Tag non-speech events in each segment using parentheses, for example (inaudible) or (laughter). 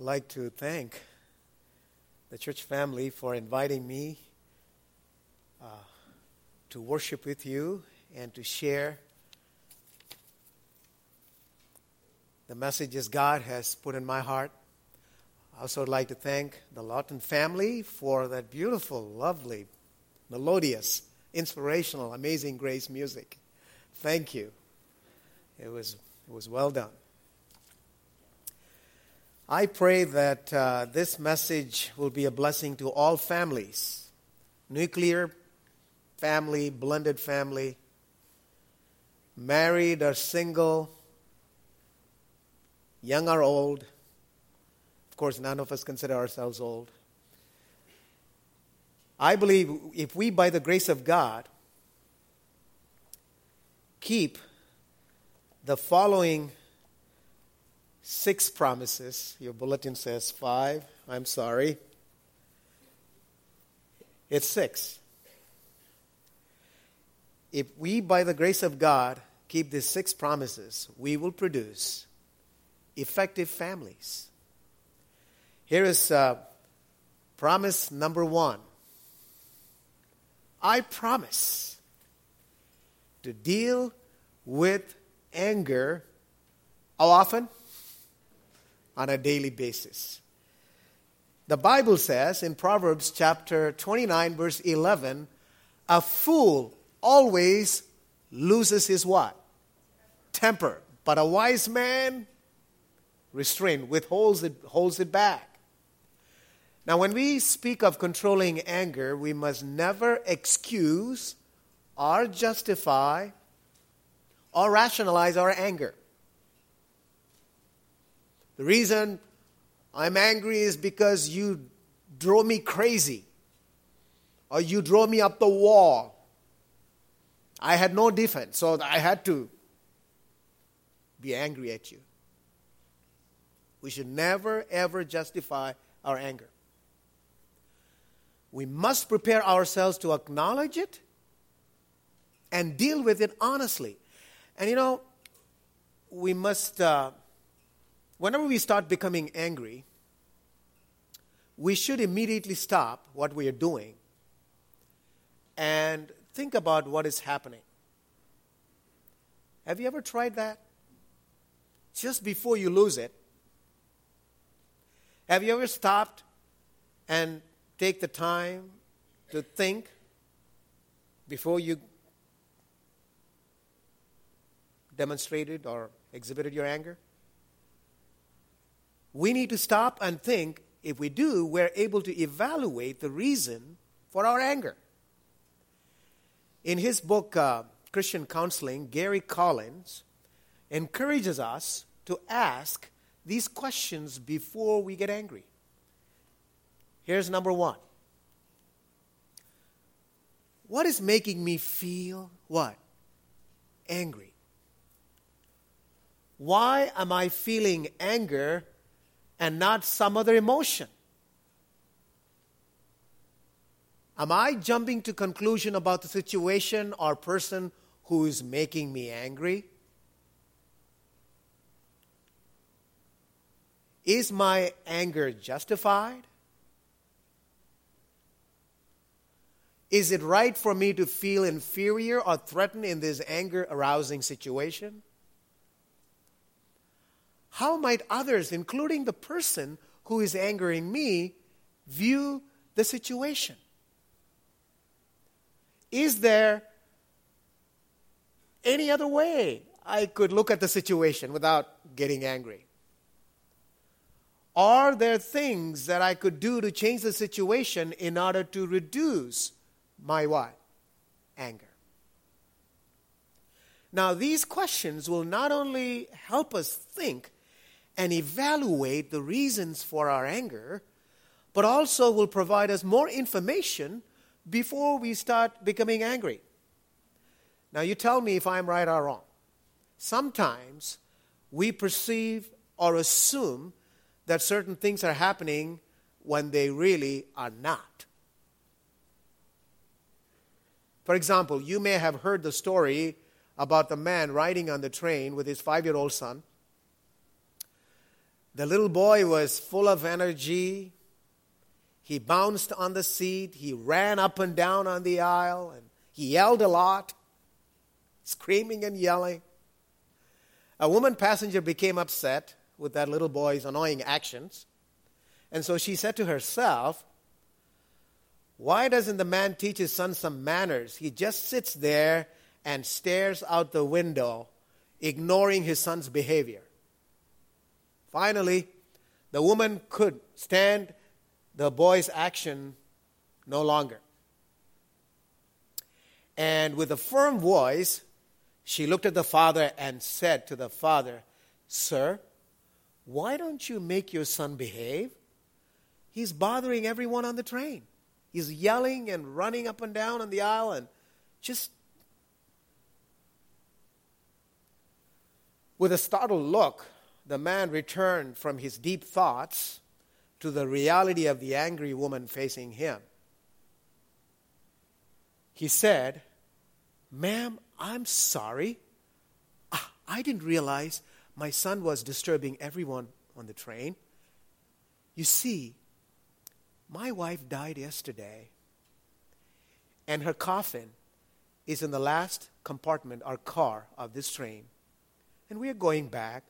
Like to thank the church family for inviting me uh, to worship with you and to share the messages God has put in my heart. I also would like to thank the Lawton family for that beautiful, lovely, melodious, inspirational, amazing grace music. Thank you. It was, it was well done. I pray that uh, this message will be a blessing to all families nuclear family, blended family, married or single, young or old. Of course, none of us consider ourselves old. I believe if we, by the grace of God, keep the following six promises. Your bulletin says five. I'm sorry. It's six. If we, by the grace of God, keep these six promises, we will produce effective families. Here is uh, promise number one I promise to deal with anger. How often? On a daily basis. The Bible says in Proverbs chapter 29, verse 11, a fool always loses his what? Temper. But a wise man restrain, withholds it, holds it back. Now, when we speak of controlling anger, we must never excuse or justify or rationalize our anger. The reason I'm angry is because you drove me crazy or you drove me up the wall. I had no defense, so I had to be angry at you. We should never, ever justify our anger. We must prepare ourselves to acknowledge it and deal with it honestly. And you know, we must, uh, whenever we start becoming angry, we should immediately stop what we are doing and think about what is happening. Have you ever tried that? Just before you lose it, have you ever stopped and take the time to think before you demonstrated or exhibited your anger? We need to stop and think. If we do, we're able to evaluate the reason for our anger. In his book, uh, Christian Counseling, Gary Collins encourages us to ask these questions before we get angry. Here's number one What is making me feel what? Angry. Why am I feeling anger and not some other emotion? Am I jumping to conclusion about the situation or person who is making me angry? Is my anger justified? Is it right for me to feel inferior or threatened in this anger arousing situation? How might others, including the person who is angering me, view the situation? Is there any other way I could look at the situation without getting angry? Are there things that I could do to change the situation in order to reduce my what? Anger. Now, these questions will not only help us think and evaluate the reasons for our anger, but also will provide us more information before we start becoming angry. Now, you tell me if I'm right or wrong. Sometimes we perceive or assume that certain things are happening when they really are not. For example, you may have heard the story about the man riding on the train with his five year old son. The little boy was full of energy. He bounced on the seat. He ran up and down on the aisle and he yelled a lot, screaming and yelling. A woman passenger became upset with that little boy's annoying actions. And so she said to herself, Why doesn't the man teach his son some manners? He just sits there and stares out the window, ignoring his son's behavior. Finally, the woman could stand the boy's action no longer. And with a firm voice, she looked at the father and said to the father, Sir, why don't you make your son behave? He's bothering everyone on the train. He's yelling and running up and down on the aisle and just. With a startled look, the man returned from his deep thoughts to the reality of the angry woman facing him. He said, Ma'am, I'm sorry. Ah, I didn't realize my son was disturbing everyone on the train. You see, my wife died yesterday, and her coffin is in the last compartment or car of this train. And we are going back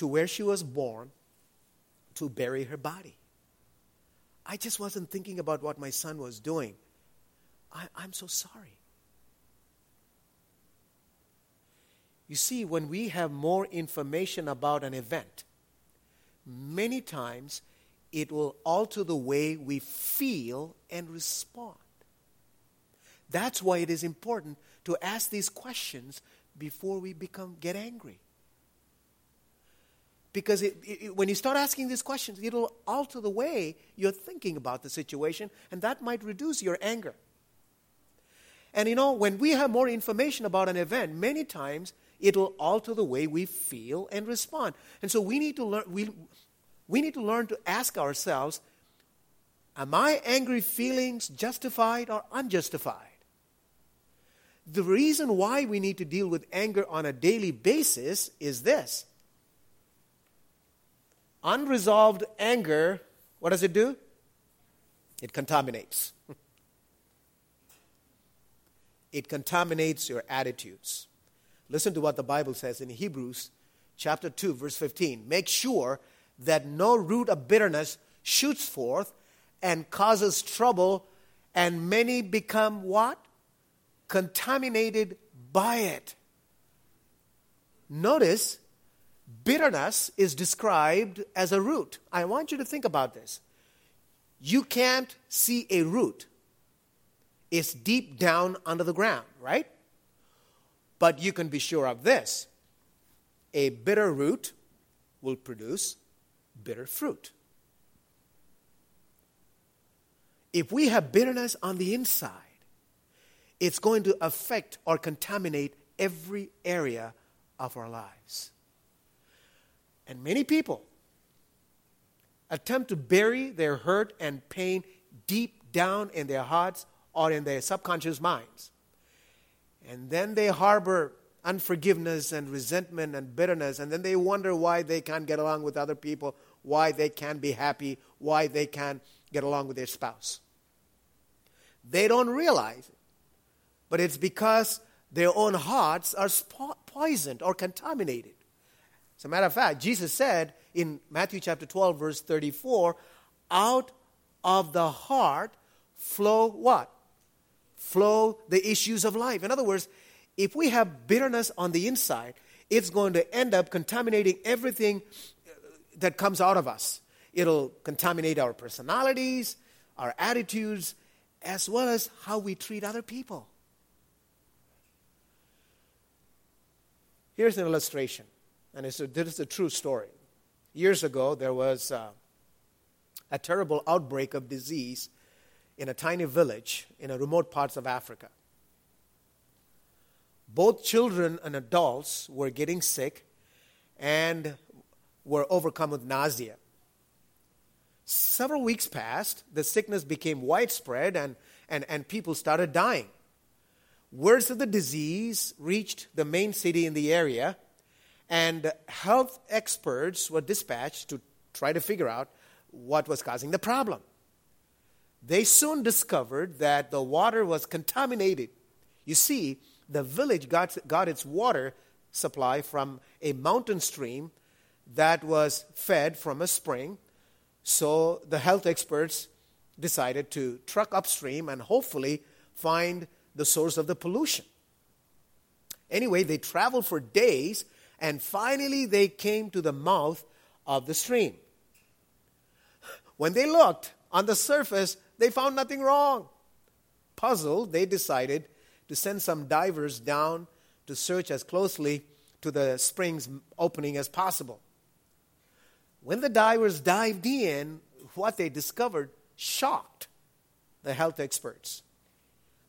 to where she was born to bury her body. I just wasn't thinking about what my son was doing. I, am so sorry. You see, when we have more information about an event, many times it will alter the way we feel and respond. That's why it is important to ask these questions before we become get angry. Because it, it, when you start asking these questions, it'll alter the way you're thinking about the situation, and that might reduce your anger. And you know, when we have more information about an event, many times it'll alter the way we feel and respond. And so we need to learn, we, we need to learn to ask ourselves Am my angry feelings justified or unjustified? The reason why we need to deal with anger on a daily basis is this unresolved anger, what does it do? It contaminates. (laughs) it contaminates your attitudes. Listen to what the Bible says in Hebrews chapter 2 verse 15. Make sure that no root of bitterness shoots forth and causes trouble, and many become what? Contaminated by it. Notice, bitterness is described as a root. I want you to think about this. You can't see a root, it's deep down under the ground, right? But you can be sure of this a bitter root will produce bitter fruit. If we have bitterness on the inside, it's going to affect or contaminate every area of our lives. And many people attempt to bury their hurt and pain deep down in their hearts or in their subconscious minds. And then they harbor unforgiveness and resentment and bitterness, and then they wonder why they can't get along with other people why they can't be happy, why they can't get along with their spouse. They don't realize it, but it's because their own hearts are poisoned or contaminated. As a matter of fact, Jesus said in Matthew chapter 12, verse 34, out of the heart flow what? Flow the issues of life. In other words, if we have bitterness on the inside, it's going to end up contaminating everything uh, that comes out of us. It'll contaminate our personalities, our attitudes, as well as how we treat other people. Here's an illustration, and it's a, this is a true story. Years ago, there was uh, a terrible outbreak of disease in a tiny village in a remote parts of Africa. Both children and adults were getting sick, and were overcome with nausea. Several weeks passed, the sickness became widespread, and, and, and people started dying. Words of the disease reached the main city in the area, And health experts were dispatched to try to figure out what was causing the problem. They soon discovered that the water was contaminated. You see, the village got, got its water supply from a mountain stream that was fed from a spring. So the health experts decided to truck upstream and hopefully find the source of the pollution. Anyway, they traveled for days and finally they came to the mouth of the stream. When they looked on the surface, they found nothing wrong. Puzzled, they decided to send some divers down to search as closely to the spring's opening as possible. When the divers dived in, what they discovered shocked the health experts.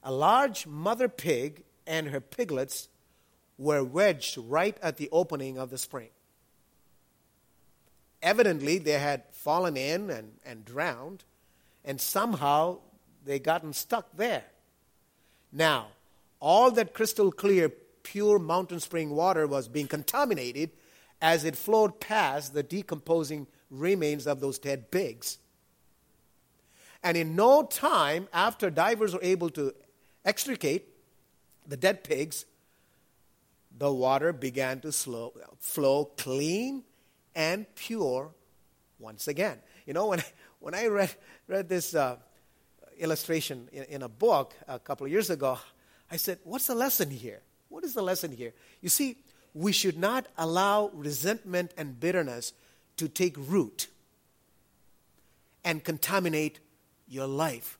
A large mother pig and her piglets were wedged right at the opening of the spring. Evidently, they had fallen in and, and drowned, and somehow they gotten stuck there. Now, all that crystal clear, pure mountain spring water was being contaminated as it flowed past the decomposing remains of those dead pigs. And in no time, after divers were able to extricate the dead pigs, the water began to slow, flow clean and pure once again. You know, (laughs) when, when I read, read this uh, illustration in, in a book a couple of years ago, I said, What's the lesson here? What is the lesson here? You see, we should not allow resentment and bitterness to take root and contaminate your life.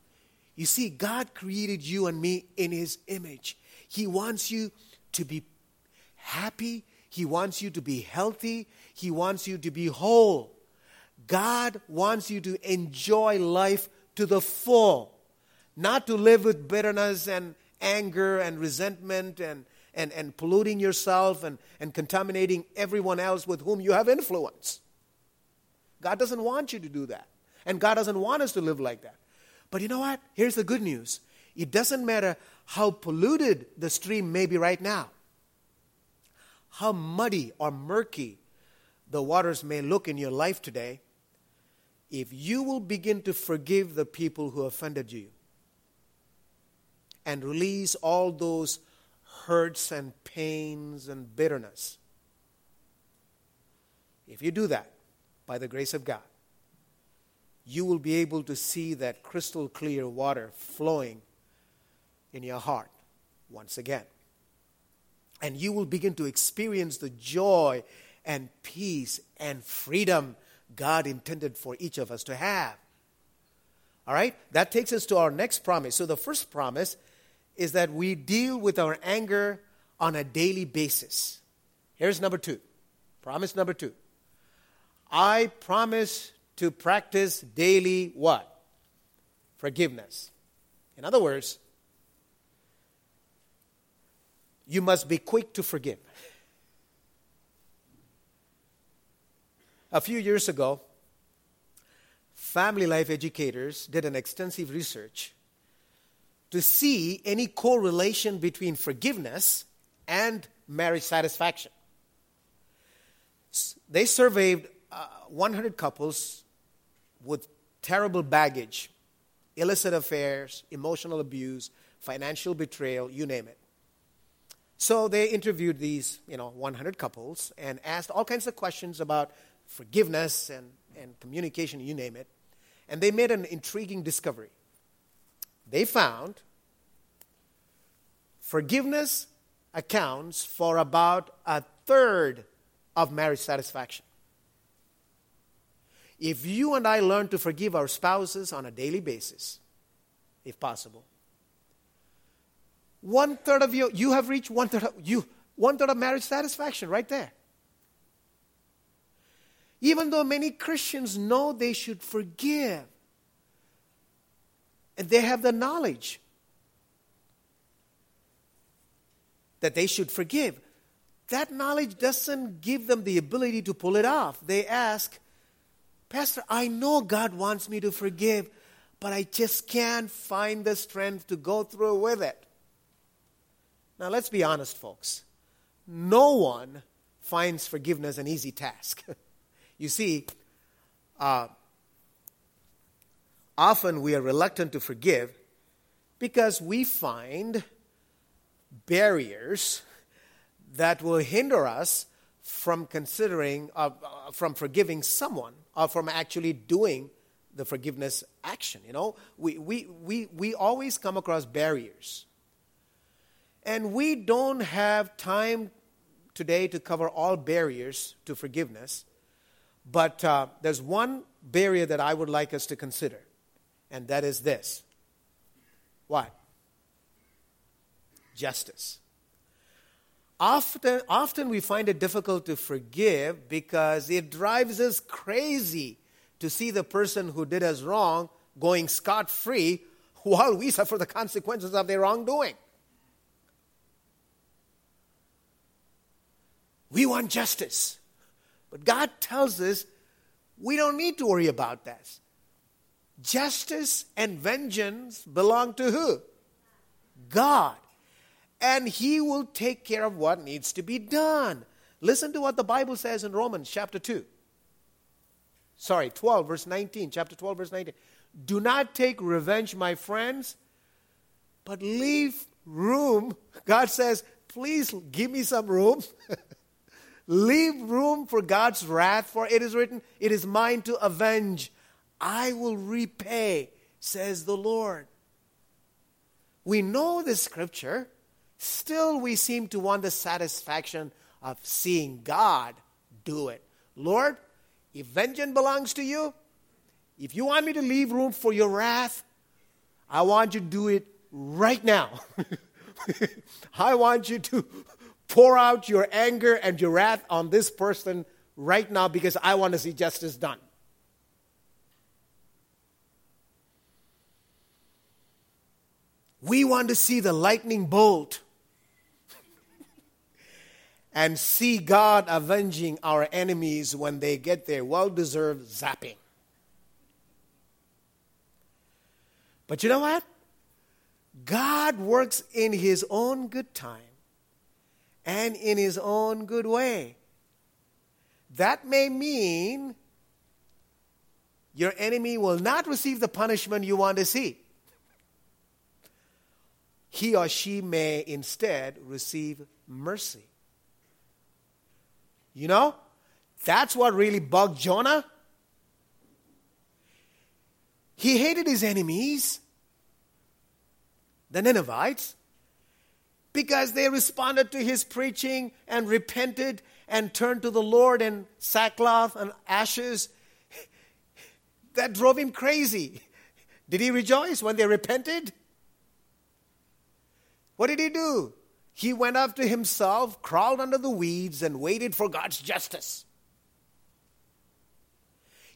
You see, God created you and me in His image. He wants you to be happy, He wants you to be healthy, He wants you to be whole. God wants you to enjoy life to the full, not to live with bitterness and anger and resentment and, and, and polluting yourself and, and contaminating everyone else with whom you have influence. God doesn't want you to do that. And God doesn't want us to live like that. But you know what? Here's the good news it doesn't matter how polluted the stream may be right now, how muddy or murky the waters may look in your life today. If you will begin to forgive the people who offended you, and release all those hurts and pains and bitterness. If you do that, by the grace of God, you will be able to see that crystal clear water flowing in your heart once again. And you will begin to experience the joy and peace and freedom God intended for each of us to have. All right? That takes us to our next promise. So the first promise is that we deal with our anger on a daily basis. Here's number two. Promise number two. I promise to practice daily what? Forgiveness. In other words, you must be quick to forgive. A few years ago, family life educators did an extensive research to see any correlation between forgiveness and marriage satisfaction. They surveyed uh, 100 couples with terrible baggage, illicit affairs, emotional abuse, financial betrayal, you name it. So they interviewed these, you know, 100 couples and asked all kinds of questions about forgiveness and, and communication, you name it. And they made an intriguing discovery they found forgiveness accounts for about a third of marriage satisfaction. If you and I learn to forgive our spouses on a daily basis, if possible, one third of you, you have reached one third of you, one third of marriage satisfaction right there. Even though many Christians know they should forgive, and they have the knowledge that they should forgive. That knowledge doesn't give them the ability to pull it off. They ask, Pastor, I know God wants me to forgive, but I just can't find the strength to go through with it. Now, let's be honest, folks. No one finds forgiveness an easy task. (laughs) you see, uh, often we are reluctant to forgive because we find barriers that will hinder us from considering, uh, uh, from forgiving someone, or from actually doing the forgiveness action. You know, we, we, we, we always come across barriers. And we don't have time today to cover all barriers to forgiveness, but uh, there's one barrier that I would like us to consider, and that is this. What? Justice. Often, often we find it difficult to forgive because it drives us crazy to see the person who did us wrong going scot free (laughs) while we suffer the consequences of their wrongdoing. We want justice. But God tells us we don't need to worry about that. Justice and vengeance belong to who? God and He will take care of what needs to be done. Listen to what the Bible says in Romans chapter 2. Sorry, 12, verse 19. Chapter 12, verse 19. Do not take revenge, my friends, but leave room. (laughs) God says, please give me some room. (laughs) leave room for God's wrath, for it is written, It is mine to avenge. I will repay, says the Lord. We know the scripture still we seem to want the satisfaction of seeing God do it. Lord, if vengeance belongs to you, if you want me to leave room for your wrath, I want you to do it right now. (laughs) I want you to pour out your anger and your wrath on this person right now because I want to see justice done. We want to see the lightning bolt (laughs) and see God avenging our enemies when they get their well deserved zapping. But you know what? God works in His own good time and in His own good way. That may mean your enemy will not receive the punishment you want to see. He or she may instead receive mercy. You know, that's what really bugged Jonah. He hated his enemies, the Ninevites, because they responded to his preaching and repented and turned to the Lord in sackcloth and ashes. That drove him crazy. Did he rejoice when they repented? What did he do? He went after himself, crawled under the weeds, and waited for God's justice.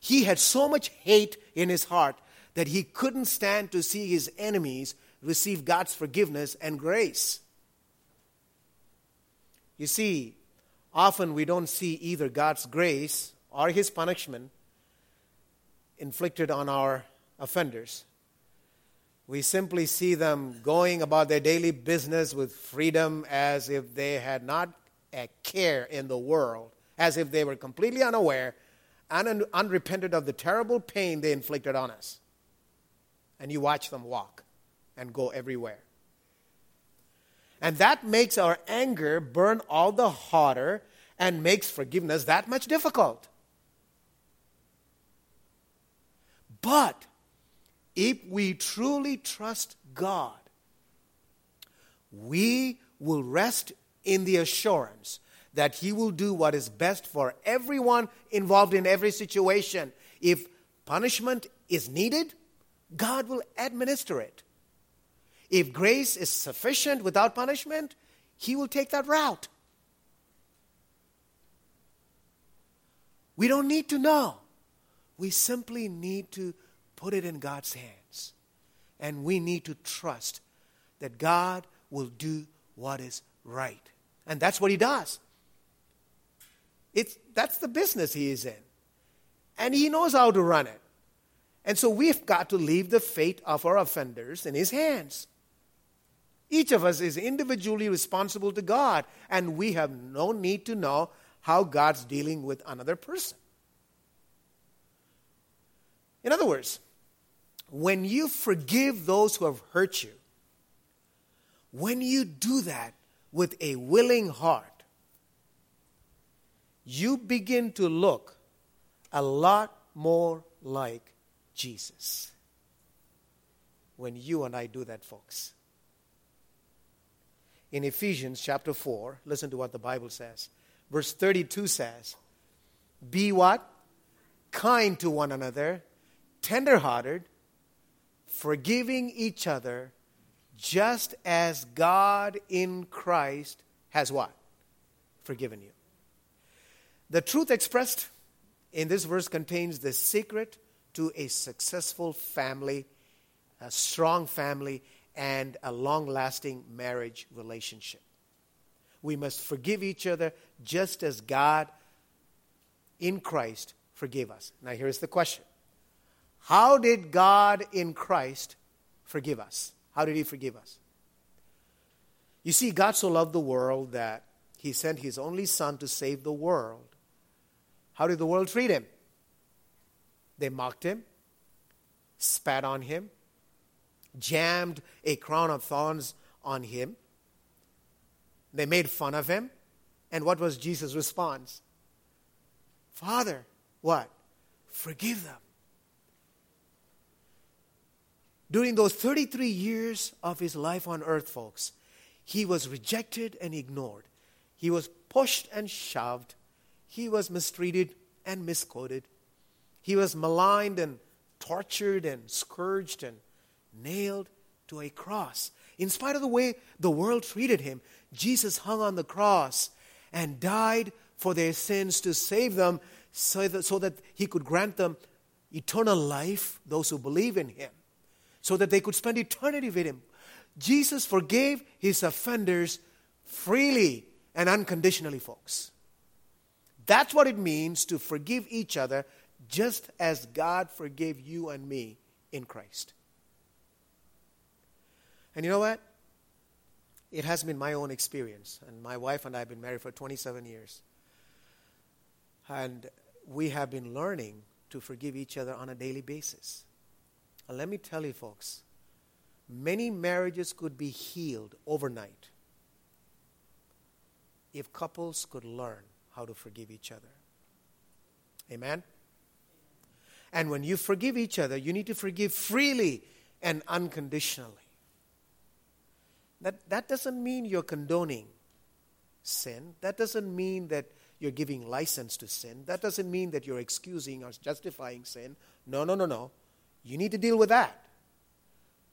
He had so much hate in his heart that he couldn't stand to see his enemies receive God's forgiveness and grace. You see, often we don't see either God's grace or his punishment inflicted on our offenders. We simply see them going about their daily business with freedom as if they had not a care in the world, as if they were completely unaware and un- unrepentant of the terrible pain they inflicted on us. And you watch them walk and go everywhere. And that makes our anger burn all the hotter and makes forgiveness that much difficult. But if we truly trust God, we will rest in the assurance that He will do what is best for everyone involved in every situation. If punishment is needed, God will administer it. If grace is sufficient without punishment, He will take that route. We don't need to know. We simply need to put it in God's hands. And we need to trust that God will do what is right. And that's what He does. It's, that's the business He is in. And He knows how to run it. And so we've got to leave the fate of our offenders in His hands. Each of us is individually responsible to God, and we have no need to know how God's dealing with another person. In other words, when you forgive those who have hurt you, when you do that with a willing heart, you begin to look a lot more like Jesus. When you and I do that, folks. In Ephesians chapter 4, listen to what the Bible says. Verse 32 says, Be what? Kind to one another, tenderhearted, forgiving each other, just as God in Christ has what? Forgiven you. The truth expressed in this verse contains the secret to a successful family, a strong family, and a long lasting marriage relationship. We must forgive each other just as God in Christ forgave us. Now, here's the question How did God in Christ forgive us? How did He forgive us? You see, God so loved the world that He sent His only Son to save the world. How did the world treat Him? They mocked Him, spat on Him, jammed a crown of thorns on Him they made fun of him. And what was Jesus' response? Father, what? Forgive them. During those 33 years of his life on earth, folks, he was rejected and ignored. He was pushed and shoved. He was mistreated and misquoted. He was maligned and tortured and scourged and nailed to a cross. In spite of the way the world treated him, Jesus hung on the cross and died for their sins to save them so that, so that he could grant them eternal life, those who believe in him, so that they could spend eternity with him. Jesus forgave his offenders freely and unconditionally, folks. That's what it means to forgive each other just as God forgave you and me in Christ. And you know what? It has been my own experience. And my wife and I have been married for 27 years. And we have been learning to forgive each other on a daily basis. And let me tell you, folks, many marriages could be healed overnight if couples could learn how to forgive each other. Amen? And when you forgive each other, you need to forgive freely and unconditionally. That, that doesn't mean you're condoning sin. That doesn't mean that you're giving license to sin. That doesn't mean that you're excusing or justifying sin. No, no, no, no. You need to deal with that.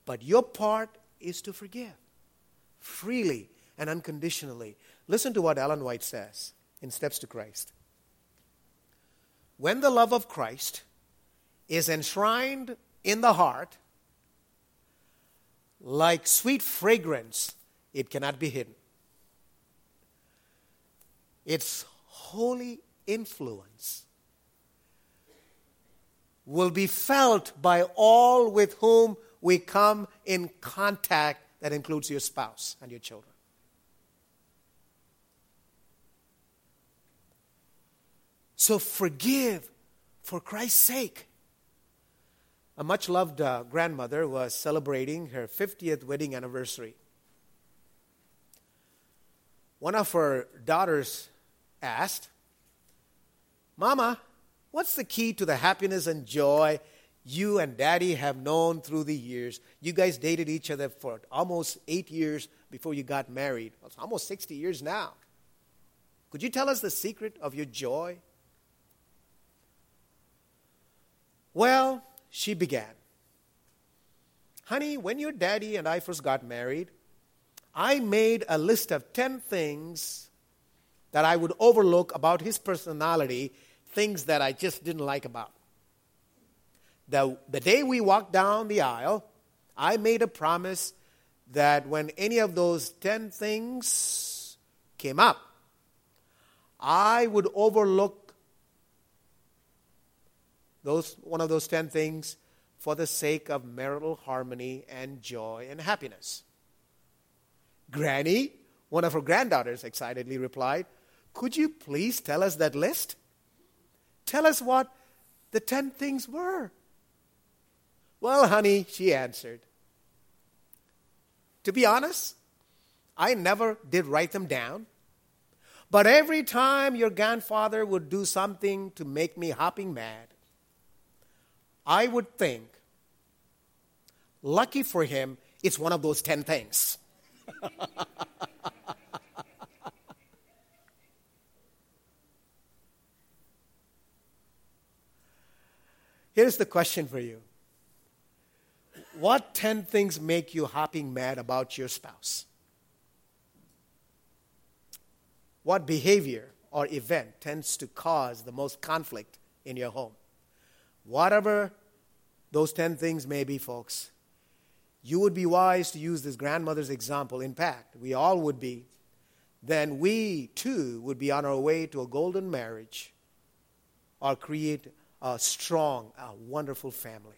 But your part is to forgive freely and unconditionally. Listen to what Ellen White says in Steps to Christ. When the love of Christ is enshrined in the heart, like sweet fragrance, it cannot be hidden. Its holy influence will be felt by all with whom we come in contact, that includes your spouse and your children. So forgive for Christ's sake. A much loved uh, grandmother was celebrating her 50th wedding anniversary. One of her daughters asked, Mama, what's the key to the happiness and joy you and daddy have known through the years? You guys dated each other for almost eight years before you got married. It's almost 60 years now. Could you tell us the secret of your joy? Well, she began. Honey, when your daddy and I first got married, I made a list of 10 things that I would overlook about his personality, things that I just didn't like about. The, the day we walked down the aisle, I made a promise that when any of those 10 things came up, I would overlook those, one of those 10 things for the sake of marital harmony and joy and happiness. Granny, one of her granddaughters, excitedly replied, Could you please tell us that list? Tell us what the 10 things were. Well, honey, she answered. To be honest, I never did write them down. But every time your grandfather would do something to make me hopping mad, I would think, lucky for him, it's one of those 10 things. (laughs) Here's the question for you What 10 things make you hopping mad about your spouse? What behavior or event tends to cause the most conflict in your home? Whatever those 10 things may be, folks, you would be wise to use this grandmother's example. In fact, we all would be. Then we too would be on our way to a golden marriage or create a strong, a wonderful family.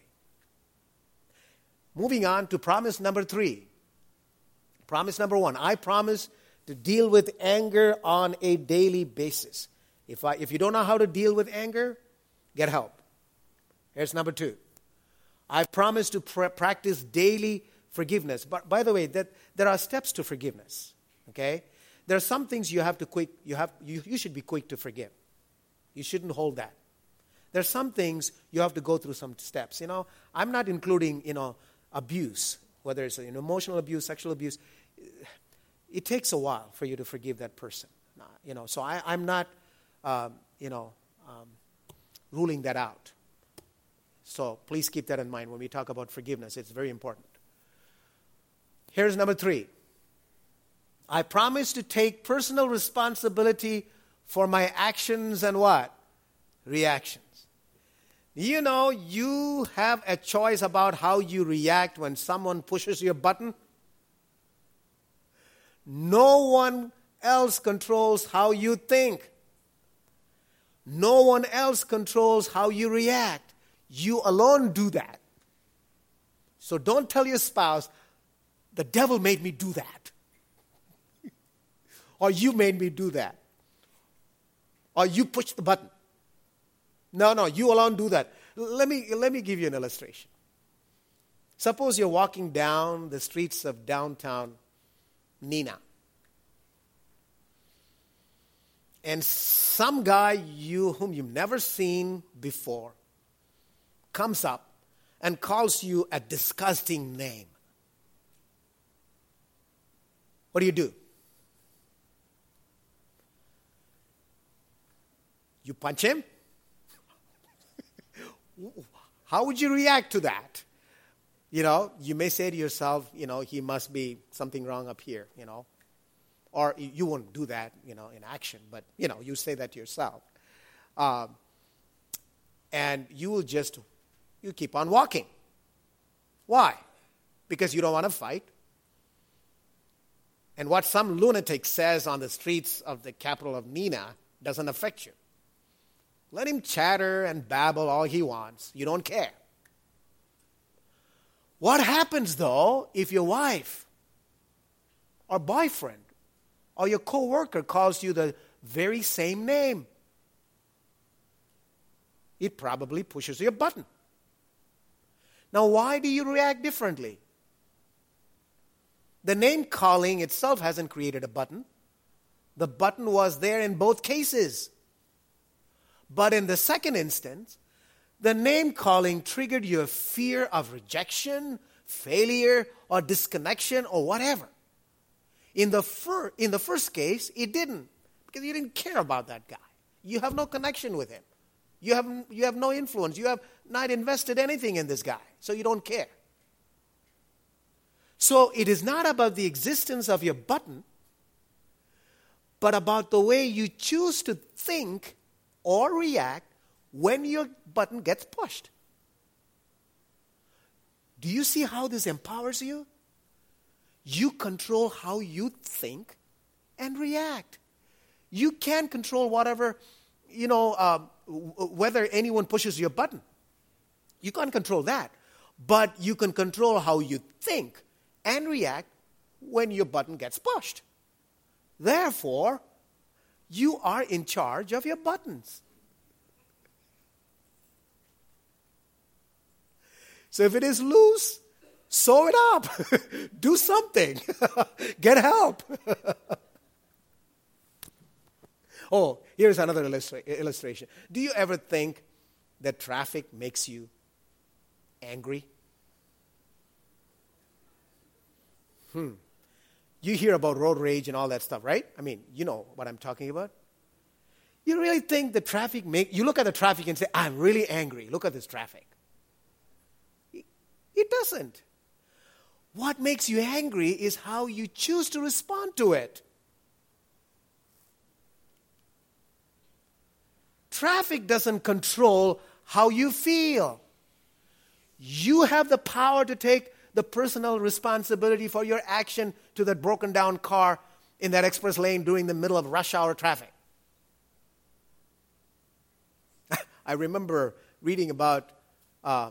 Moving on to promise number three. Promise number one I promise to deal with anger on a daily basis. If, I, if you don't know how to deal with anger, get help. Here's number two I promise to pr- practice daily forgiveness. But by the way, that, there are steps to forgiveness. Okay? There are some things you have to quick, you, have, you, you should be quick to forgive. You shouldn't hold that. There's some things you have to go through some steps. You know, I'm not including, you know, abuse, whether it's an emotional abuse, sexual abuse. It takes a while for you to forgive that person. You know, so I, am not, um, you know, um, ruling that out. So please keep that in mind when we talk about forgiveness. It's very important. Here's number three. I promise to take personal responsibility for my actions and what? Reactions. You know, you have a choice about how you react when someone pushes your button. No one else controls how you think. No one else controls how you react. You alone do that. So don't tell your spouse, the devil made me do that. (laughs) or you made me do that. Or you pushed the button. No, no, you alone do that. Let me, let me give you an illustration. Suppose you're walking down the streets of downtown Nina. And some guy you whom you've never seen before comes up and calls you a disgusting name. What do you do? You punch him? (laughs) How would you react to that? You know, you may say to yourself, you know, he must be something wrong up here, you know. Or you won't do that, you know, in action, but, you know, you say that to yourself. Um, and you will just, you keep on walking. Why? Because you don't want to fight. And what some lunatic says on the streets of the capital of Nina doesn't affect you. Let him chatter and babble all he wants. You don't care. What happens though if your wife or boyfriend or your coworker calls you the very same name? It probably pushes your button. Now, why do you react differently? The name calling itself hasn't created a button. The button was there in both cases. But in the second instance, the name calling triggered your fear of rejection, failure, or disconnection, or whatever. In the, fir- in the first case, it didn't, because you didn't care about that guy. You have no connection with him. You have, you have no influence. You have not invested anything in this guy, so you don't care. So it is not about the existence of your button, but about the way you choose to think or react when your button gets pushed. Do you see how this empowers you? You control how you think and react. You can control whatever, you know, uh, whether anyone pushes your button. You can't control that. But you can control how you think and react when your button gets pushed. Therefore, You are in charge of your buttons. So if it is loose, sew it up. (laughs) Do something. (laughs) Get help. (laughs) oh, here's another illustra- illustration. Do you ever think that traffic makes you angry? Hmm. You hear about road rage and all that stuff, right? I mean, you know what I'm talking about. You really think the traffic make you look at the traffic and say, I'm really angry. Look at this traffic. It doesn't. What makes you angry is how you choose to respond to it. Traffic doesn't control how you feel. You have the power to take the personal responsibility for your action to that broken down car in that express lane during the middle of rush hour traffic. (laughs) I remember reading about uh,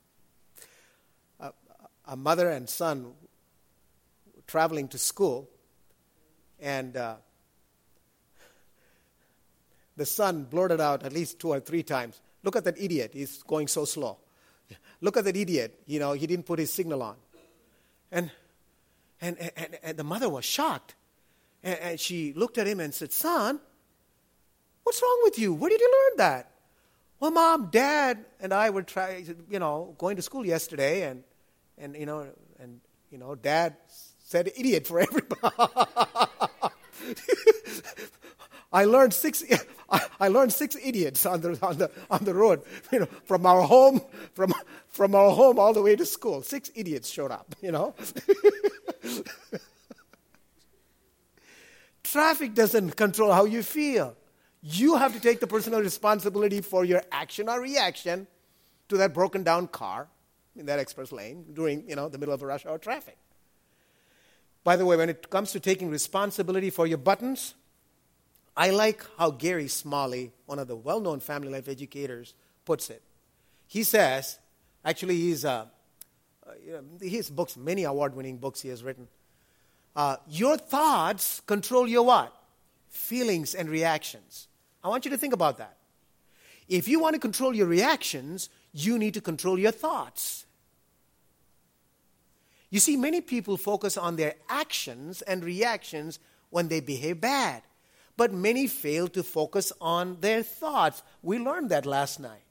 (laughs) a, a, mother and son traveling to school, and uh, (laughs) the son blurted out at least two or three times, Look at that idiot, he's going so slow. Look at that idiot. You know, he didn't put his signal on. And, and, and, and the mother was shocked. And, and she looked at him and said, Son, what's wrong with you? Where did you learn that? Well, mom, dad, and I were trying, you know, going to school yesterday, and, and you know, and you know, dad said idiot for (laughs) everybody. I learned six. (laughs) I learned six idiots on the on the on the road. You know, from our home, from from our home all the way to school. Six idiots showed up. You know. (laughs) Traffic doesn't control how you feel. You have to take the personal responsibility for your action or reaction to that broken down car in that express lane during you know the middle of a rush hour traffic. By the way, when it comes to taking responsibility for your buttons, I like how Gary Smalley, one of the well known family life educators, puts it. He says, actually, he's, uh, uh, his books, many award winning books he has written. Uh, your thoughts control your what? Feelings and reactions. I want you to think about that. If you want to control your reactions, you need to control your thoughts. You see, many people focus on their actions and reactions when they behave bad but many fail to focus on their thoughts. We learned that last night.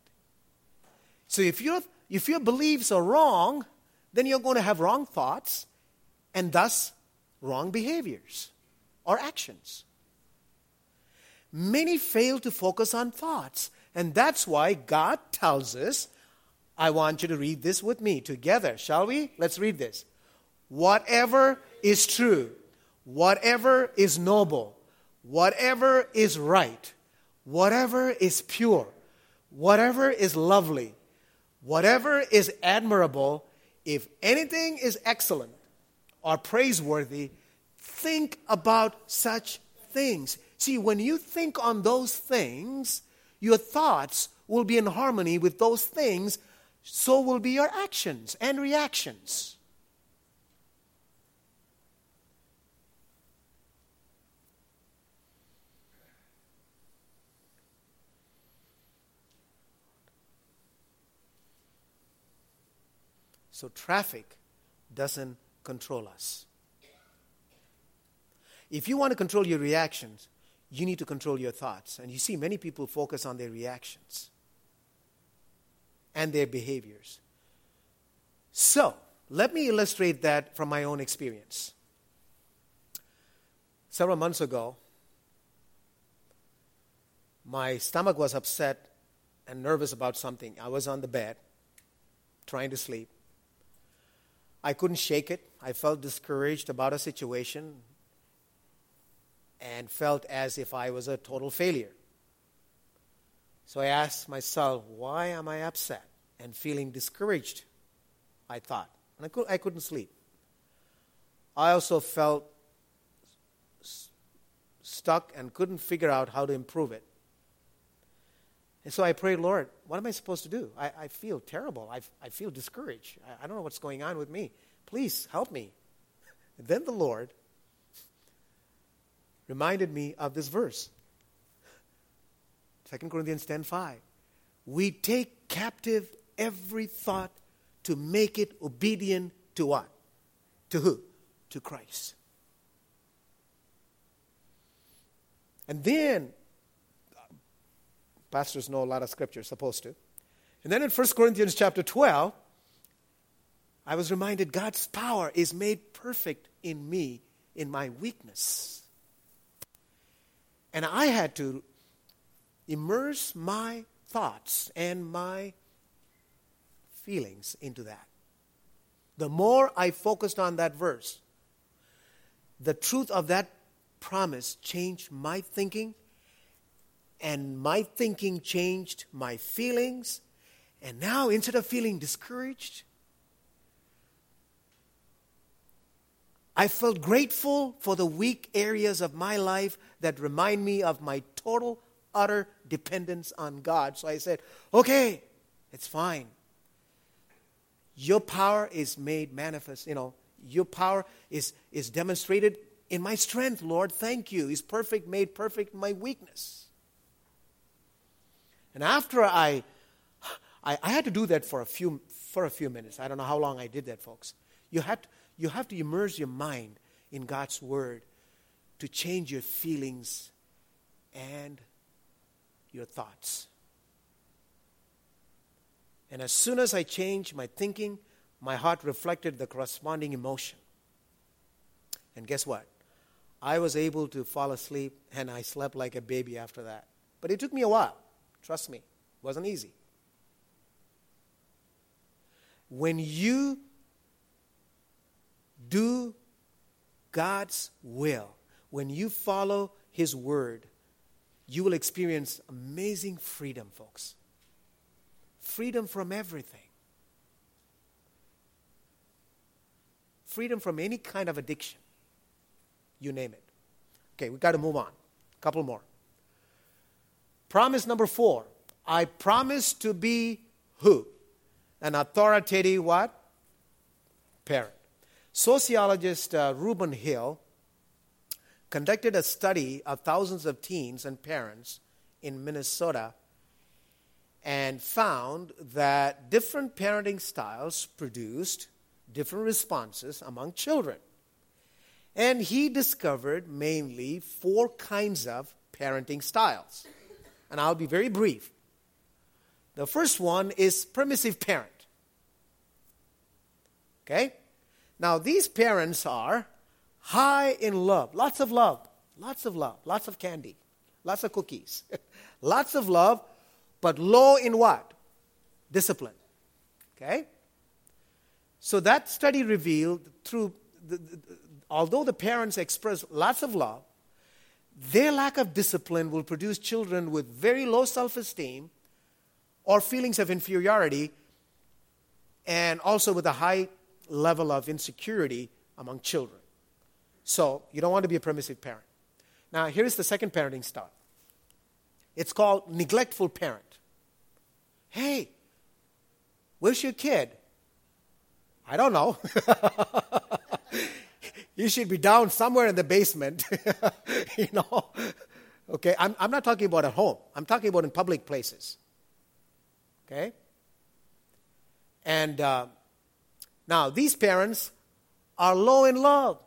So if, you if your beliefs are wrong, then you're going to have wrong thoughts and thus wrong behaviors or actions. Many fail to focus on thoughts, and that's why God tells us, I want you to read this with me together, shall we? Let's read this. Whatever is true, whatever is noble, whatever is right, whatever is pure, whatever is lovely, whatever is admirable, if anything is excellent or praiseworthy, think about such things. See, when you think on those things, your thoughts will be in harmony with those things, so will be your actions and reactions. So traffic doesn't control us. If you want to control your reactions, you need to control your thoughts. And you see, many people focus on their reactions and their behaviors. So, let me illustrate that from my own experience. Several months ago, my stomach was upset and nervous about something. I was on the bed trying to sleep. I couldn't shake it. I felt discouraged about a situation and felt as if I was a total failure. So I asked myself, why am I upset and feeling discouraged? I thought. And I, could, I couldn't sleep. I also felt stuck and couldn't figure out how to improve it. And so I prayed, Lord, what am I supposed to do? I, I feel terrible. I, I feel discouraged. I, I don't know what's going on with me. Please help me. And then the Lord reminded me of this verse 2 Corinthians 10 5. We take captive every thought to make it obedient to what? To who? To Christ. And then, pastors know a lot of scripture, supposed to. And then in 1 Corinthians chapter 12, I was reminded God's power is made perfect in me in my weakness. And I had to immerse my thoughts and my feelings into that. The more I focused on that verse, the truth of that promise changed my thinking, and my thinking changed my feelings. And now, instead of feeling discouraged, I felt grateful for the weak areas of my life that remind me of my total, utter dependence on God. So I said, okay, it's fine. Your power is made manifest. You know, your power is, is demonstrated in my strength, Lord. Thank you. Is perfect, made perfect in my weakness. And after I, I, I, had to do that for a few for a few minutes. I don't know how long I did that, folks. You had you have to immerse your mind in God's word to change your feelings and your thoughts. And as soon as I changed my thinking, my heart reflected the corresponding emotion. And guess what? I was able to fall asleep and I slept like a baby after that. But it took me a while. Trust me, wasn't easy. When you do God's will, when you follow His word, you will experience amazing freedom, folks. Freedom from everything. Freedom from any kind of addiction. You name it. Okay, we've got to move on. A couple more. Promise number four. I promise to be who? An authoritative what? Parent. Sociologist uh, Reuben Hill conducted a study of thousands of teens and parents in Minnesota and found that different parenting styles produced different responses among children. And he discovered mainly four kinds of parenting styles. And I'll be very brief. The first one is permissive parent. Okay? Now, these parents are high in love, lots of love, lots of love, lots of candy, lots of cookies, (laughs) lots of love, but low in what? Discipline. Okay? So that study revealed through, the, the, although the parents express lots of love, their lack of discipline will produce children with very low self esteem or feelings of inferiority, and also with a high level of insecurity among children. So, you don't want to be a permissive parent. Now, here's the second parenting style it's called neglectful parent. Hey, where's your kid? I don't know. (laughs) you should be down somewhere in the basement. (laughs) you know? Okay, I'm, I'm not talking about at home, I'm talking about in public places. Okay? And uh, now, these parents are low in love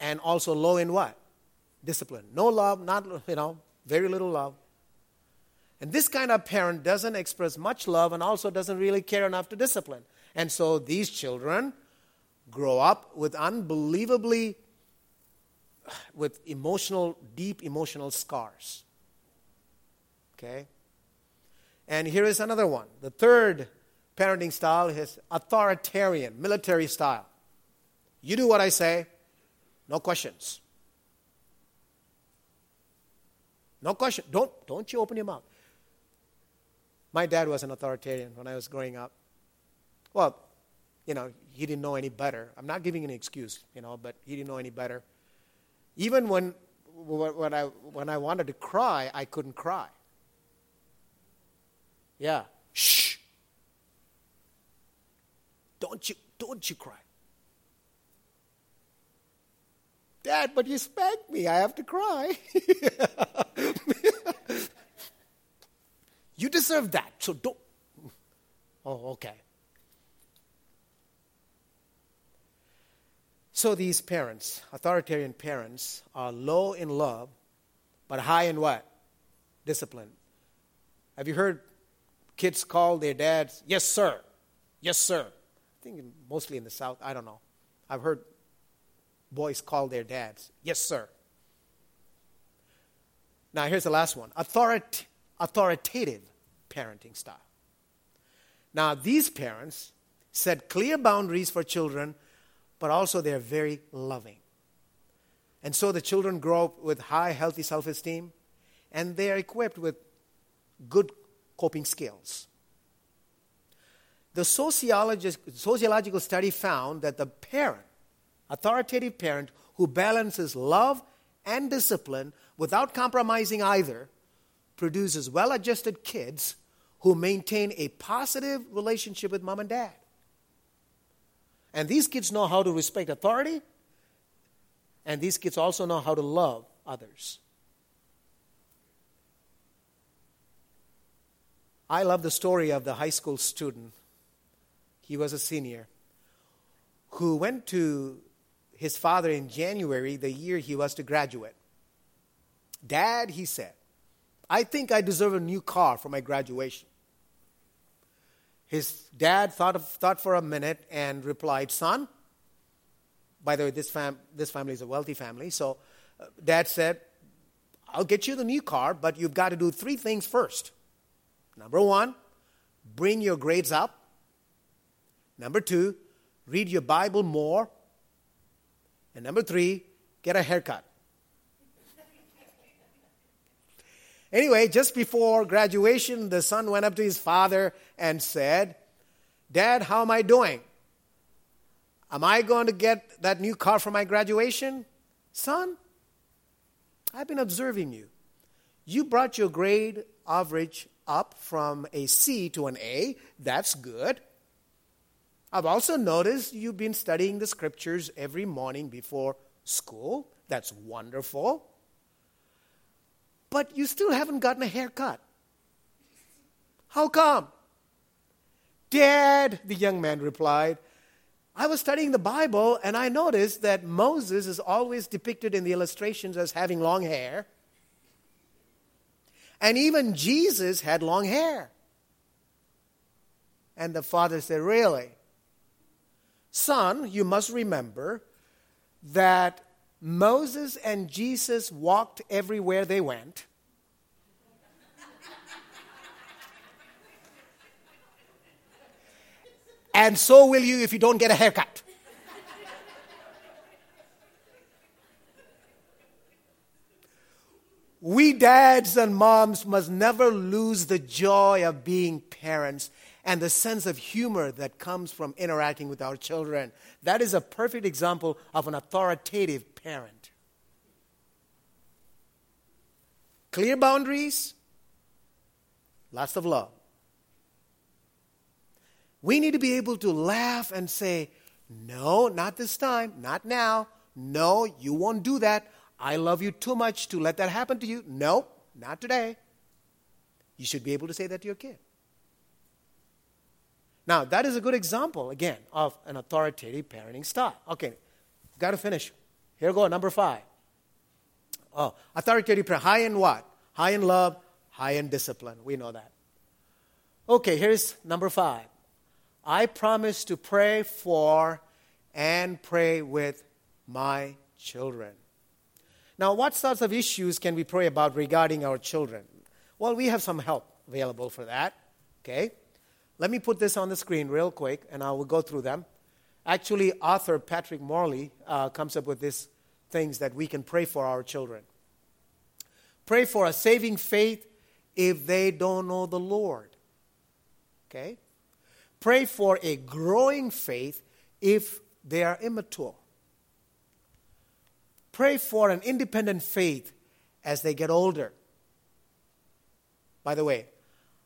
and also low in what? Discipline. No love, not, you know, very little love. And this kind of parent doesn't express much love and also doesn't really care enough to discipline. And so these children grow up with unbelievably with emotional deep emotional scars. Okay? And here is another one. The third parenting style is authoritarian, military style. You do what I say, no questions. No question. Don't, don't you open your mouth. My dad was an authoritarian when I was growing up. Well, you know, he didn't know any better. I'm not giving an excuse, you know, but he didn't know any better. Even when, when, I, when I wanted to cry, I couldn't cry. Yeah. Shh. Don't you, don't you cry. Dad, but you spanked me. I have to cry. (laughs) you deserve that, so don't. Oh, okay. So these parents, authoritarian parents, are low in love, but high in what? Discipline. Have you heard kids call their dads, yes, sir? Yes, sir. I think mostly in the South, I don't know. I've heard boys call their dads, yes, sir. Now, here's the last one Authorit- authoritative parenting style. Now, these parents set clear boundaries for children, but also they're very loving. And so the children grow up with high, healthy self esteem, and they're equipped with good coping skills. The sociological study found that the parent, authoritative parent, who balances love and discipline without compromising either, produces well adjusted kids who maintain a positive relationship with mom and dad. And these kids know how to respect authority, and these kids also know how to love others. I love the story of the high school student. He was a senior who went to his father in January, the year he was to graduate. Dad, he said, I think I deserve a new car for my graduation. His dad thought, of, thought for a minute and replied, Son, by the way, this, fam- this family is a wealthy family, so uh, dad said, I'll get you the new car, but you've got to do three things first. Number one, bring your grades up. Number two, read your Bible more. And number three, get a haircut. Anyway, just before graduation, the son went up to his father and said, Dad, how am I doing? Am I going to get that new car for my graduation? Son, I've been observing you. You brought your grade average up from a C to an A. That's good. I've also noticed you've been studying the scriptures every morning before school. That's wonderful. But you still haven't gotten a haircut. How come? Dad, the young man replied, I was studying the Bible and I noticed that Moses is always depicted in the illustrations as having long hair. And even Jesus had long hair. And the father said, Really? Son, you must remember that Moses and Jesus walked everywhere they went. and so will you if you don't get a haircut. We dads and moms must never lose the joy of being parents and the sense of humor that comes from interacting with our children. That is a perfect example of an authoritative parent. Clear boundaries, lots of love. We need to be able to laugh and say, No, not this time, not now. No, you won't do that. I love you too much to let that happen to you. No, not today. You should be able to say that to your kid. Now, that is a good example, again, of an authoritative parenting style. Okay, got to finish. Here we go, number five. Oh, authoritative parent, high in what? High in love, high in discipline. We know that. Okay, here's number five. I promise to pray for and pray with my children. Now, what sorts of issues can we pray about regarding our children? Well, we have some help available for that. Okay? Let me put this on the screen real quick and I will go through them. Actually, author Patrick Morley uh, comes up with these things that we can pray for our children. Pray for a saving faith if they don't know the Lord. Okay? Pray for a growing faith if they are immature. Pray for an independent faith as they get older. By the way,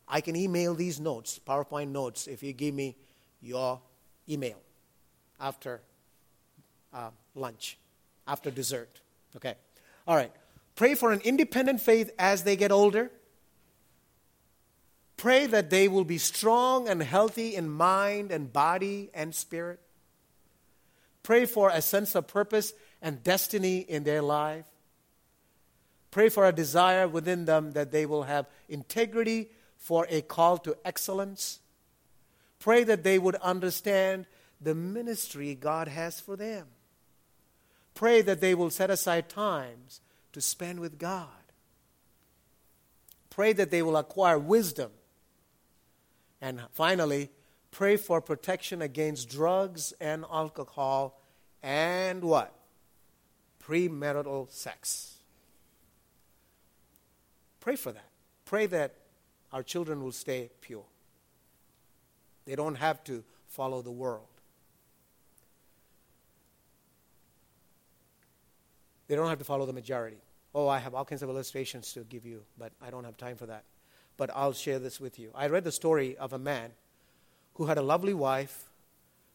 I can email these notes, PowerPoint notes, if you give me your email after uh, lunch. after dessert. Okay. All right. Pray for an independent faith as they get older. Pray that they will be strong and healthy in mind and body and spirit. Pray for a sense of purpose and destiny in their life. Pray for a desire within them that they will have integrity for a call to excellence. Pray that they would understand the ministry God has for them. Pray that they will set aside times to spend with God. Pray that they will acquire wisdom. And finally, pray for protection against drugs and alcohol and what? Premarital sex. Pray for that. Pray that our children will stay pure. They don't have to follow the world. They don't have to follow the majority. Oh, I have all kinds of illustrations to give you, but I don't have time for that. But I'll share this with you. I read the story of a man who had a lovely wife,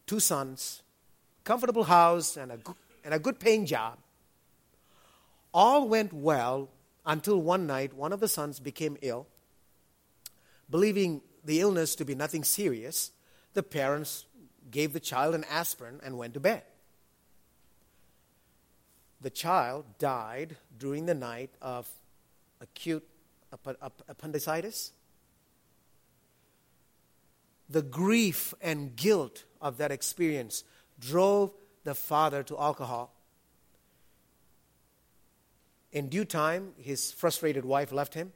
two sons, comfortable house, and a, and a good paying job. All went well until one night one of the sons became ill. Believing the illness to be nothing serious, the parents gave the child an aspirin and went to bed the child died during the night of acute appendicitis. The grief and guilt of that experience drove the father to alcohol. In due time, his frustrated wife left him.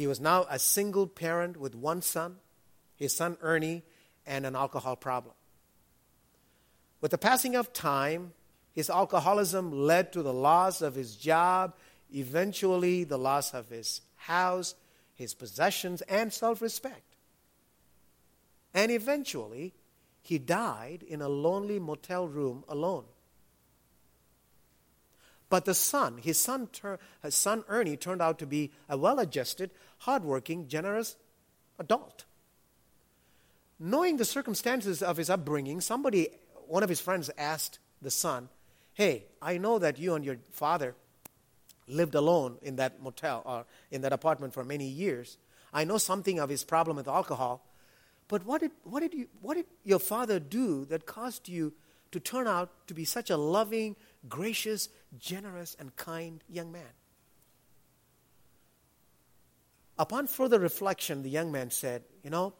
He was now a single parent with one son, his son Ernie, and an alcohol problem. With the passing of time, his alcoholism led to the loss of his job, eventually, the loss of his house, his possessions, and self respect. And eventually, he died in a lonely motel room alone. But the son, his son, his son Ernie, turned out to be a well adjusted, hardworking, generous adult. Knowing the circumstances of his upbringing, somebody, one of his friends asked the son, Hey, I know that you and your father lived alone in that motel or in that apartment for many years. I know something of his problem with alcohol. But what did, what did, you, what did your father do that caused you to turn out to be such a loving, gracious, generous, and kind young man? Upon further reflection, the young man said, You know,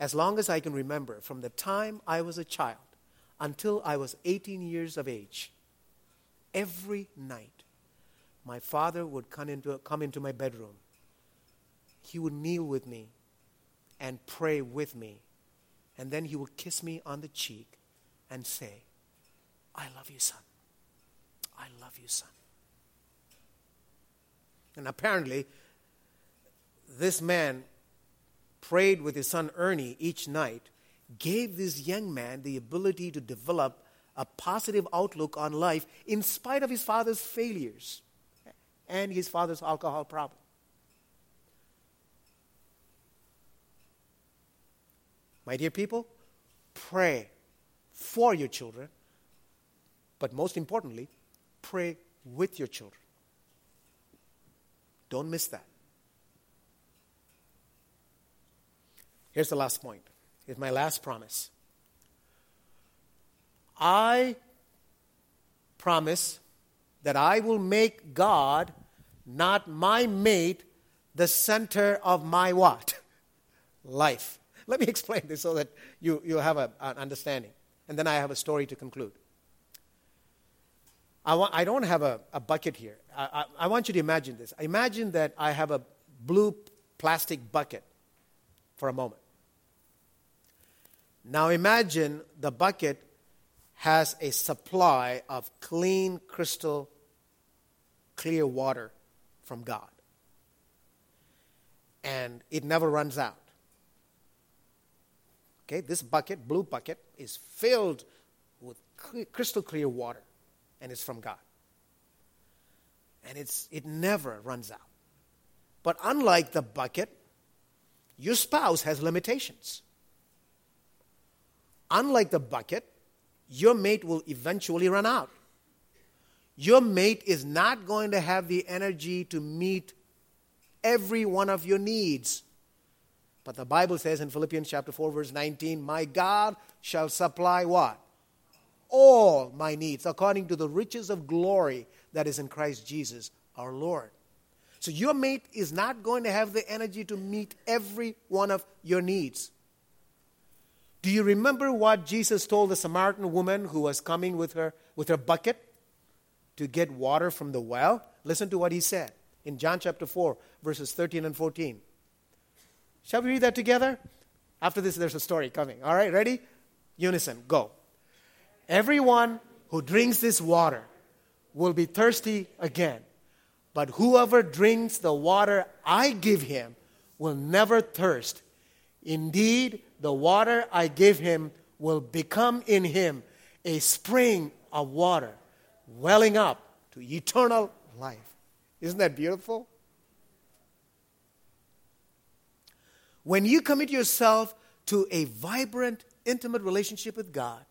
as long as I can remember, from the time I was a child, until I was 18 years of age. Every night, my father would come into, come into my bedroom. He would kneel with me and pray with me. And then he would kiss me on the cheek and say, I love you, son. Love you, son. And apparently, this man prayed with his son Ernie each night gave this young man the ability to develop a positive outlook on life in spite of his father's failures and his father's alcohol problem. My dear people, pray for your children, but most importantly, pray with your children. Don't miss that. Here's the last point is my last promise. I promise that I will make God, not my mate, the center of my what? (laughs) Life. Let me (laughs) explain this so that you, you have a, an understanding. And then I have a story to conclude. I, I don't have a, a bucket here. I, I, I want you to imagine this. Imagine that I have a blue plastic bucket for a moment. Now imagine the bucket has a supply of clean, crystal, clear water from God. And it never runs out. Okay, this bucket, blue bucket, is filled with crystal clear water, and it's from God. And it's, it never runs out. But unlike the bucket, your spouse has limitations. Unlike the bucket, your mate will eventually run out. Your mate is not going to have the energy to meet every one of your needs. But the Bible says in Philippians chapter 4 verse 19, "My God shall supply what? All my needs according to the riches of glory that is in Christ Jesus our Lord." So your mate is not going to have the energy to meet every one of your needs. Do you remember what Jesus told the Samaritan woman who was coming with her with her bucket to get water from the well? Listen to what he said in John chapter 4 verses 13 and 14. Shall we read that together? After this there's a story coming. All right, ready? Unison, go. Everyone who drinks this water will be thirsty again. But whoever drinks the water I give him will never thirst. Indeed, the water I give him will become in him a spring of water welling up to eternal life. Isn't that beautiful? When you commit yourself to a vibrant, intimate relationship with God,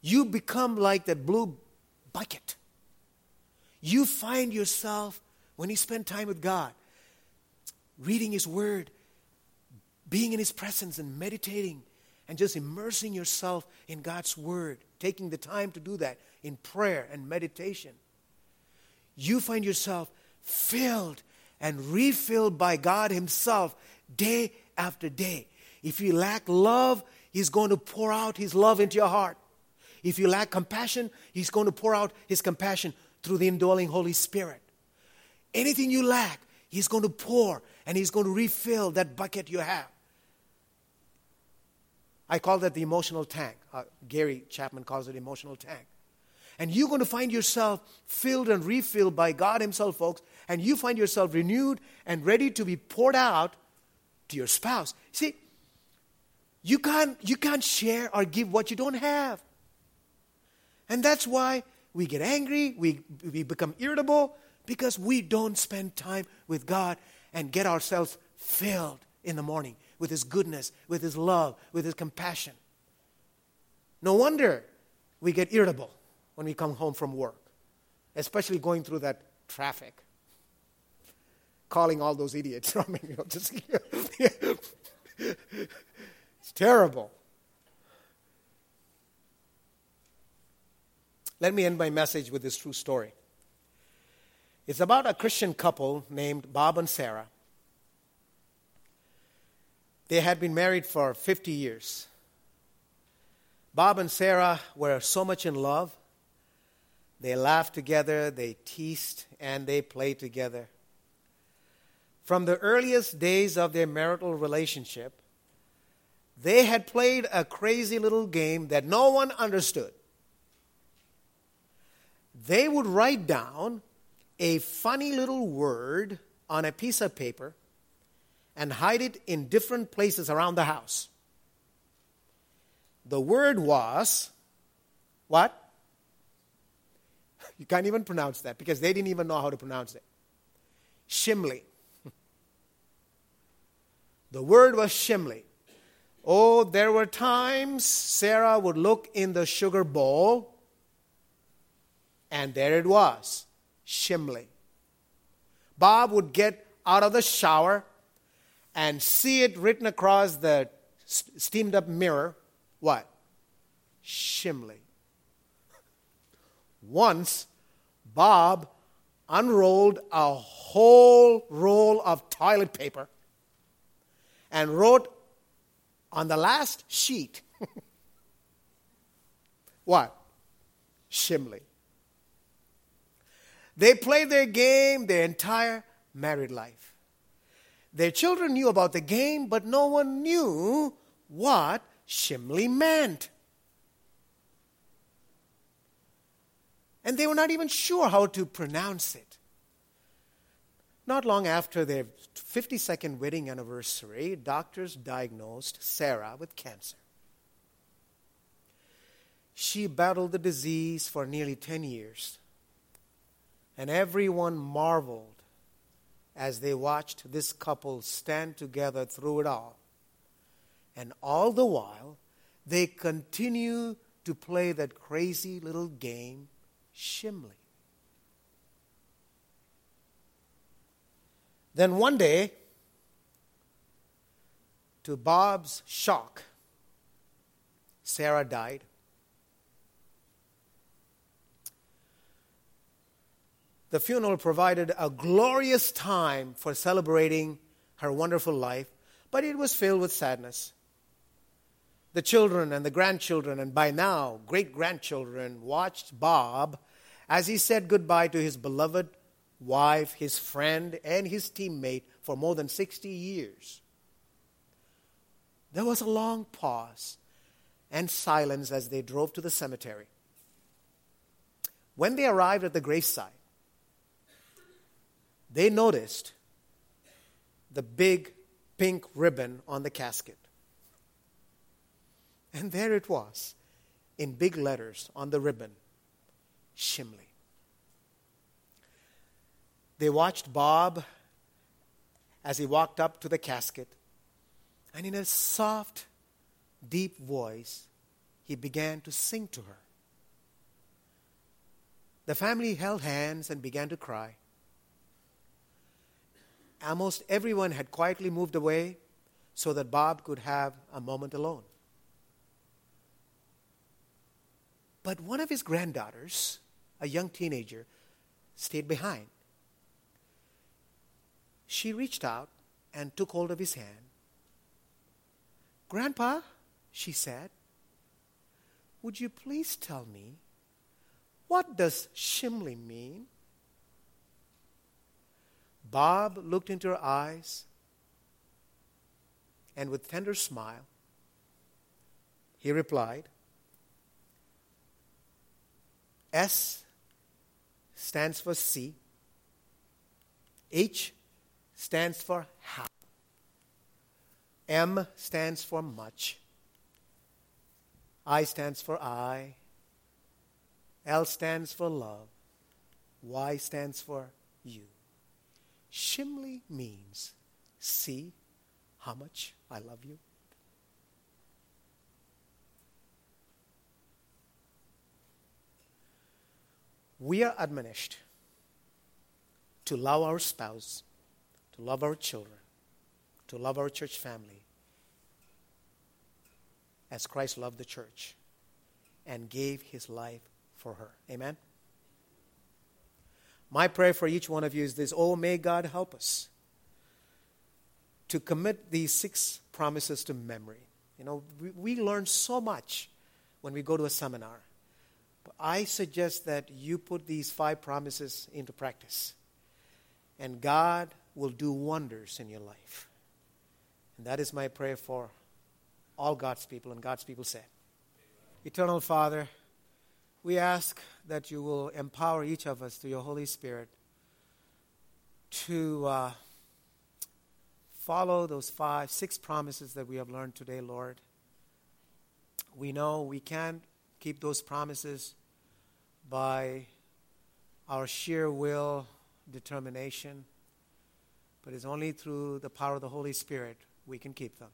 you become like that blue bucket. You find yourself, when you spend time with God, reading His Word, being in His presence and meditating and just immersing yourself in God's Word, taking the time to do that in prayer and meditation, you find yourself filled and refilled by God Himself day after day. If you lack love, He's going to pour out His love into your heart. If you lack compassion, He's going to pour out His compassion through the indwelling Holy Spirit. Anything you lack, He's going to pour and He's going to refill that bucket you have. I call that the emotional tank. Uh, Gary Chapman calls it emotional tank. And you're going to find yourself filled and refilled by God Himself, folks, and you find yourself renewed and ready to be poured out to your spouse. See, you can't, you can't share or give what you don't have. And that's why we get angry, we, we become irritable, because we don't spend time with God and get ourselves filled in the morning with His goodness, with His love, with His compassion. No wonder we get irritable when we come home from work, especially going through that traffic. Calling all those idiots. (laughs) I mean, you know, just, (laughs) it's terrible. Let me end my message with this true story. It's about a Christian couple named Bob and Sarah. They had been married for 50 years. Bob and Sarah were so much in love. They laughed together, they teased, and they played together. From the earliest days of their marital relationship, they had played a crazy little game that no one understood they would write down a funny little word on a piece of paper and hide it in different places around the house. The word was what? You can't even pronounce that because they didn't even know how to pronounce it. Shmily. The word was Shmily. Oh, there were times Sarah would look in the sugar bowl and there it was Shmily. Bob would get out of the shower and see it written across the steamed up mirror what? Shmily. Once, Bob unrolled a whole roll of toilet paper and wrote on the last sheet (laughs) what? Shmily. They played their game their entire married life. Their children knew about the game, but no one knew what Shmily meant. And they were not even sure how to pronounce it. Not long after their 52nd wedding anniversary, doctors diagnosed Sarah with cancer. She battled the disease for nearly 10 years and everyone marveled as they watched this couple stand together through it all. And all the while, they continue to play that crazy little game, Shmily. Then one day, to Bob's shock, Sarah died. The funeral provided a glorious time for celebrating her wonderful life, but it was filled with sadness. The children and the grandchildren, and by now great grandchildren, watched Bob as he said goodbye to his beloved wife, his friend, and his teammate for more than 60 years. There was a long pause and silence as they drove to the cemetery. When they arrived at the graveside, they noticed the big pink ribbon on the casket. And there it was, in big letters on the ribbon Shmily. They watched Bob as he walked up to the casket, and in a soft, deep voice, he began to sing to her. The family held hands and began to cry. Almost everyone had quietly moved away so that Bob could have a moment alone. But one of his granddaughters, a young teenager, stayed behind. She reached out and took hold of his hand. Grandpa, she said, would you please tell me what does Shmily mean? Bob looked into her eyes and with tender smile he replied, S stands for C, H stands for how. M stands for much. I stands for I. L stands for love. Y stands for you. Shmily means see how much I love you. we are admonished to love our spouse, to love our children, to love our church family as Christ loved the church and gave his life for her. Amen? My prayer for each one of you is this Oh, may God help us to commit these six promises to memory. You know, we, we learn so much when we go to a seminar. But I suggest that you put these five promises into practice, and God will do wonders in your life. And that is my prayer for all God's people, and God's people said. Eternal Father, we ask that you will empower each of us through your Holy Spirit to uh, follow those five, six promises that we have learned today, Lord. We know we can't keep those promises by our sheer will, determination, but it's only through the power of the Holy Spirit we can keep them.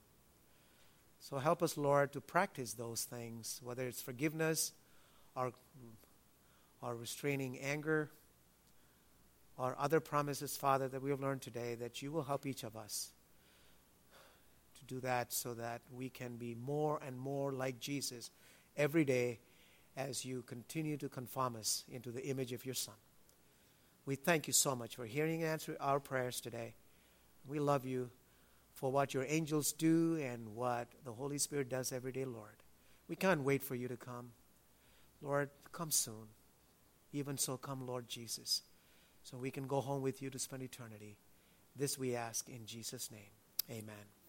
So help us, Lord, to practice those things, whether it's forgiveness or, or restraining anger or other promises, Father, that we have learned today, that you will help each of us to do that so that we can be more and more like Jesus every day as you continue to conform us into the image of your Son. We thank you so much for hearing and answering our prayers today. We love you for what your angels do and what the Holy Spirit does every day, Lord. We can't wait for you to come. Lord, come soon. Even so, come, Lord Jesus, so we can go home with you to spend eternity. This we ask in Jesus' name. Amen.